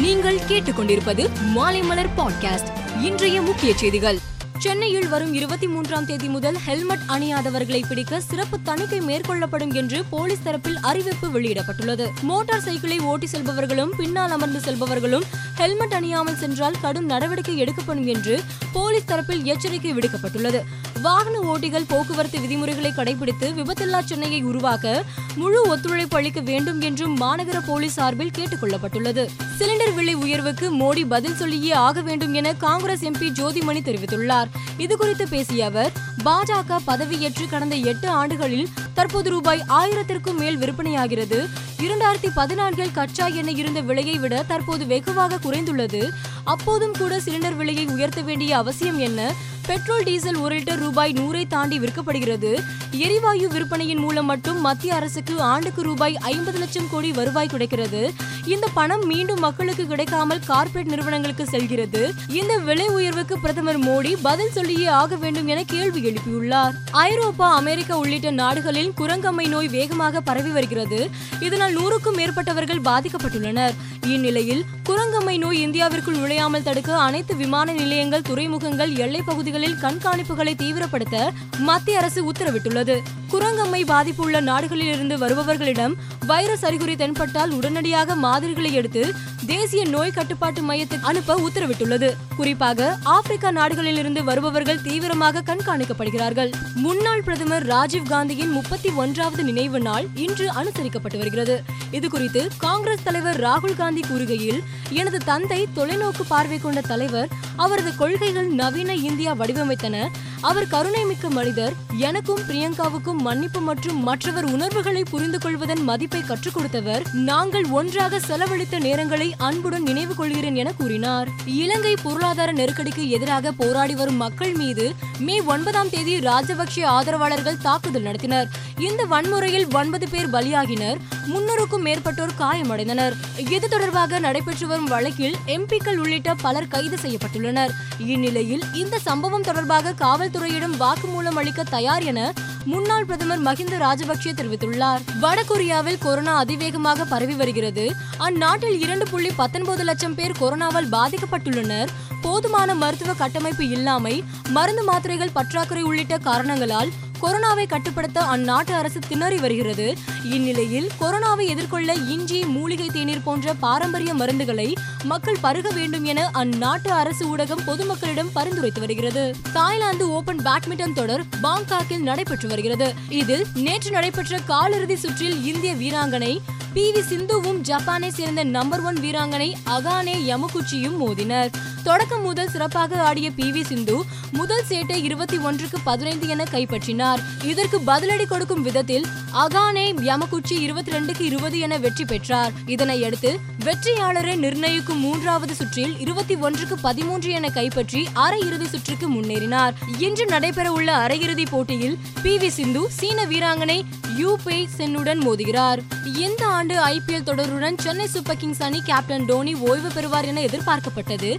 நீங்கள் கேட்டுக்கொண்டிருப்பது மாலைமலர் பாட்காஸ்ட் இன்றைய முக்கிய செய்திகள். சென்னையில் வரும் இருபத்தி மூன்றாம் தேதி முதல் ஹெல்மெட் அணியாதவர்களை பிடிக்க சிறப்பு தணிக்கை மேற்கொள்ளப்படும் என்று போலீஸ் தரப்பில் அறிவிப்பு வெளியிடப்பட்டுள்ளது. மோட்டார் சைக்கிளை ஓட்டி செல்பவர்களும் பின்னால் அமர்ந்து செல்பவர்களும் ஹெல்மெட் அணியாமல் சென்றால் கடும் நடவடிக்கை எடுக்கப்படும் என்று போலீஸ் தரப்பில் எச்சரிக்கை விடுக்கப்பட்டுள்ளது. வாகன ஓட்டிகள் போக்குவரத்து விதிமுறைகளை கடைபிடித்து விபத்தில்லா சென்னையை உருவாக்க முழு ஒத்துழைப்பு அளிக்க வேண்டும் என்றும் மாநகர போலீஸ் சார்பில் கேட்டுக் கொள்ளப்பட்டுள்ளது சிலிண்டர் விலை உயர்வுக்கு மோடி பதில் சொல்லியே ஆக வேண்டும் என காங்கிரஸ் எம்பி ஜோதிமணி தெரிவித்துள்ளார். இதுகுறித்து பேசிய அவர் பாஜக பதவியேற்று கடந்த எட்டு ஆண்டுகளில் தற்போது ரூபாய் ஆயிரத்திற்கும் மேல் விற்பனையாகிறது. இரண்டாயிரத்தி பதினான்கில் கச்சா எண்ணெய் இருந்த விலையை விட தற்போது வெகுவாக குறைந்துள்ளது. அப்போதும் கூட சிலிண்டர் விலையை உயர்த்த வேண்டிய அவசியம் என்ன? பெட்ரோல் டீசல் ஒரு லிட்டர் ரூபாய் நூறை தாண்டி விற்கப்படுகிறது. எரிவாயு விற்பனையின் மூலம் மட்டும் மத்திய அரசுக்கு ஆண்டுக்கு ரூபாய் ஐம்பது லட்சம் கோடி வருவாய் கிடைக்கிறது. இந்த பணம் மீண்டும் மக்களுக்கு கிடைக்காமல் கார்ப்பரேட் நிறுவனங்களுக்கு செல்கிறது. இந்த விலை உயர்வுக்கு பிரதமர் மோடி பதில் சொல்லியே ஆக வேண்டும் என கேள்வி எழுப்பியுள்ளார். ஐரோப்பா அமெரிக்கா உள்ளிட்ட நாடுகளில் குரங்கம்மை நோய் வேகமாக பரவி வருகிறது. இதனால் நூறுக்கும் மேற்பட்டவர்கள் பாதிக்கப்பட்டுள்ளனர். இந்நிலையில் குரங்கம்மை நோய் இந்தியாவிற்குள் நுழையாமல் தடுக்க அனைத்து விமான நிலையங்கள் துறைமுகங்கள் எல்லை பகுதிகளில் கண்காணிப்புகளை தீவிரப்படுத்த மத்திய அரசு உத்தரவிட்டுள்ளது. குரங்கம்மை பாதிப்பு உள்ள நாடுகளில் இருந்து வருபவர்களிடம் வைரஸ் அறிகுறி தென்பட்டால் உடனடியாக மாதிரிகளை எடுத்து தேசிய நோய் கட்டுப்பாட்டு மையத்துக்கு அனுப்ப உத்தரவிட்டுள்ளது. குறிப்பாக ஆப்பிரிக்கா நாடுகளில் இருந்து வருபவர்கள் தீவிரமாக கண்காணிக்கப்படுகிறார்கள். முன்னாள் பிரதமர் ராஜீவ் காந்தியின் முப்பத்தி ஒன்றாவது நினைவு நாள் இன்று அனுசரிக்கப்பட்டு வருகிறது. இது குறித்து காங்கிரஸ் தலைவர் ராகுல் காந்தி கூறுகையில் எனது தந்தை தொலைநோக்கு பார்வை கொண்ட தலைவர் அவரது கொள்கைகள் நவீன இந்தியா வடிவமைத்தன. அவர் கருணை மிக்க மனிதர் எனக்கும் பிரியங்காவுக்கும் மன்னிப்பு மற்றும் மற்றவர் உணர்வுகளை புரிந்து கொள்வதன் மதிப்பை கற்றுக் கொடுத்தவர் நாங்கள் ஒன்றாக செலவழித்த நேரங்களை அன்புடன் நினைவு கொள்கிறேன் என கூறினார். இலங்கை பொருளாதார நெருக்கடிக்கு எதிராக போராடி வரும் மக்கள் மீது மே ஒன்பதாம் தேதி ராஜபக்சே ஆதரவாளர்கள் தாக்குதல் நடத்தினர். இந்த வன்முறையில் ஒன்பது பேர் பலியாகினர். முன்னூறுக்கும் மேற்பட்டோர் காயமடைந்தனர். இது தொடர்பாக நடைபெற்று வரும் வழக்கில் எம்பிக்கள் உள்ளிட்ட பலர் கைது செய்யப்பட்டுள்ளனர். இந்நிலையில் இந்த சம்பவம் தொடர்பாக காவல்துறையிடம் வாக்குமூலம் அளிக்க தயார் என முன்னாள் பிரதமர் மஹிந்த ராஜபக்சே தெரிவித்துள்ளார். வடகொரியாவில் கொரோனா அதிவேகமாக பரவி வருகிறது. அந்நாட்டில் இரண்டு புள்ளி பத்தொன்பது லட்சம் பேர் கொரோனாவால் பாதிக்கப்பட்டுள்ளனர். போதுமான மருத்துவ கட்டமைப்பு இல்லாமை மருந்து மாத்திரைகள் பற்றாக்குறை உள்ளிட்ட காரணங்களால் கொரோனாவை கட்டுப்படுத்த அந்நாட்டு அரசு திணறி வருகிறது. இந்நிலையில் கொரோனாவை எதிர்கொள்ள இஞ்சி மூலிகை தேநீர் போன்ற பாரம்பரிய மருந்துகளை மக்கள் பருக வேண்டும் என அந்நாட்டு அரசு ஊடகம் பொதுமக்களிடம் பரிந்துரைத்து வருகிறது. தாய்லாந்து ஓபன் பேட்மிண்டன் தொடர் பாங்காக்கில் நடைபெற்று வருகிறது. இதில் நேற்று நடைபெற்ற காலிறுதி சுற்றில் இந்திய வீராங்கனை பி வி சிந்துவும் ஜப்பானை சேர்ந்த நம்பர் ஒன் வீராங்கனை அகானே யமுகுச்சியும் மோதினர். தொடக்கம் முதல் சிறப்பாக ஆடிய பி வி சிந்து முதல் சேட்டை இருபத்தி ஒன்றுக்கு பதினைந்து என கைப்பற்றினார். இதற்கு பதிலடி கொடுக்கும் விதத்தில் அகானே யமகுச்சி இருபத்தி ரெண்டுக்கு இருபது என வெற்றி பெற்றார். இதனையடுத்து வெற்றியாளரை நிர்ணயிக்கும் மூன்றாவது சுற்றில் இருபத்தி ஒன்றுக்கு பதிமூன்று என கைப்பற்றி அரையிறுதி சுற்றுக்கு முன்னேறினார். இன்று நடைபெற உள்ள அரையிறுதி போட்டியில் பி வி சிந்து சீன வீராங்கனை யூ பே சென்னுடன் மோதுகிறார். இந்த ஆண்டு ஐபிஎல் தொடருடன் சென்னை சூப்பர் கிங்ஸ் அணி கேப்டன் டோனி ஓய்வு பெறுவார் என எதிர்பார்க்கப்பட்டது.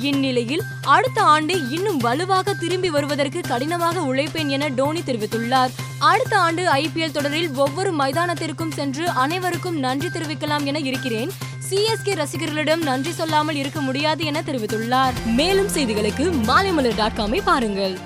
இந்நிலையில் அடுத்த ஆண்டு இன்னும் வலுவாக திரும்பி வருவதற்கு கடினமாக உழைப்பேன் என டோனி தெரிவித்துள்ளார். அடுத்த ஆண்டு ஐபிஎல் தொடரில் ஒவ்வொரு மைதானத்திற்கும் சென்று அனைவருக்கும் நன்றி தெரிவிக்கலாம் என இருக்கிறேன். சிஎஸ்கே ரசிகர்களிடம் நன்றி சொல்லாமல் இருக்க முடியாது என தெரிவித்துள்ளார். மேலும் செய்திகளுக்கு மாலைமலர் டாட் காமை பாருங்கள்.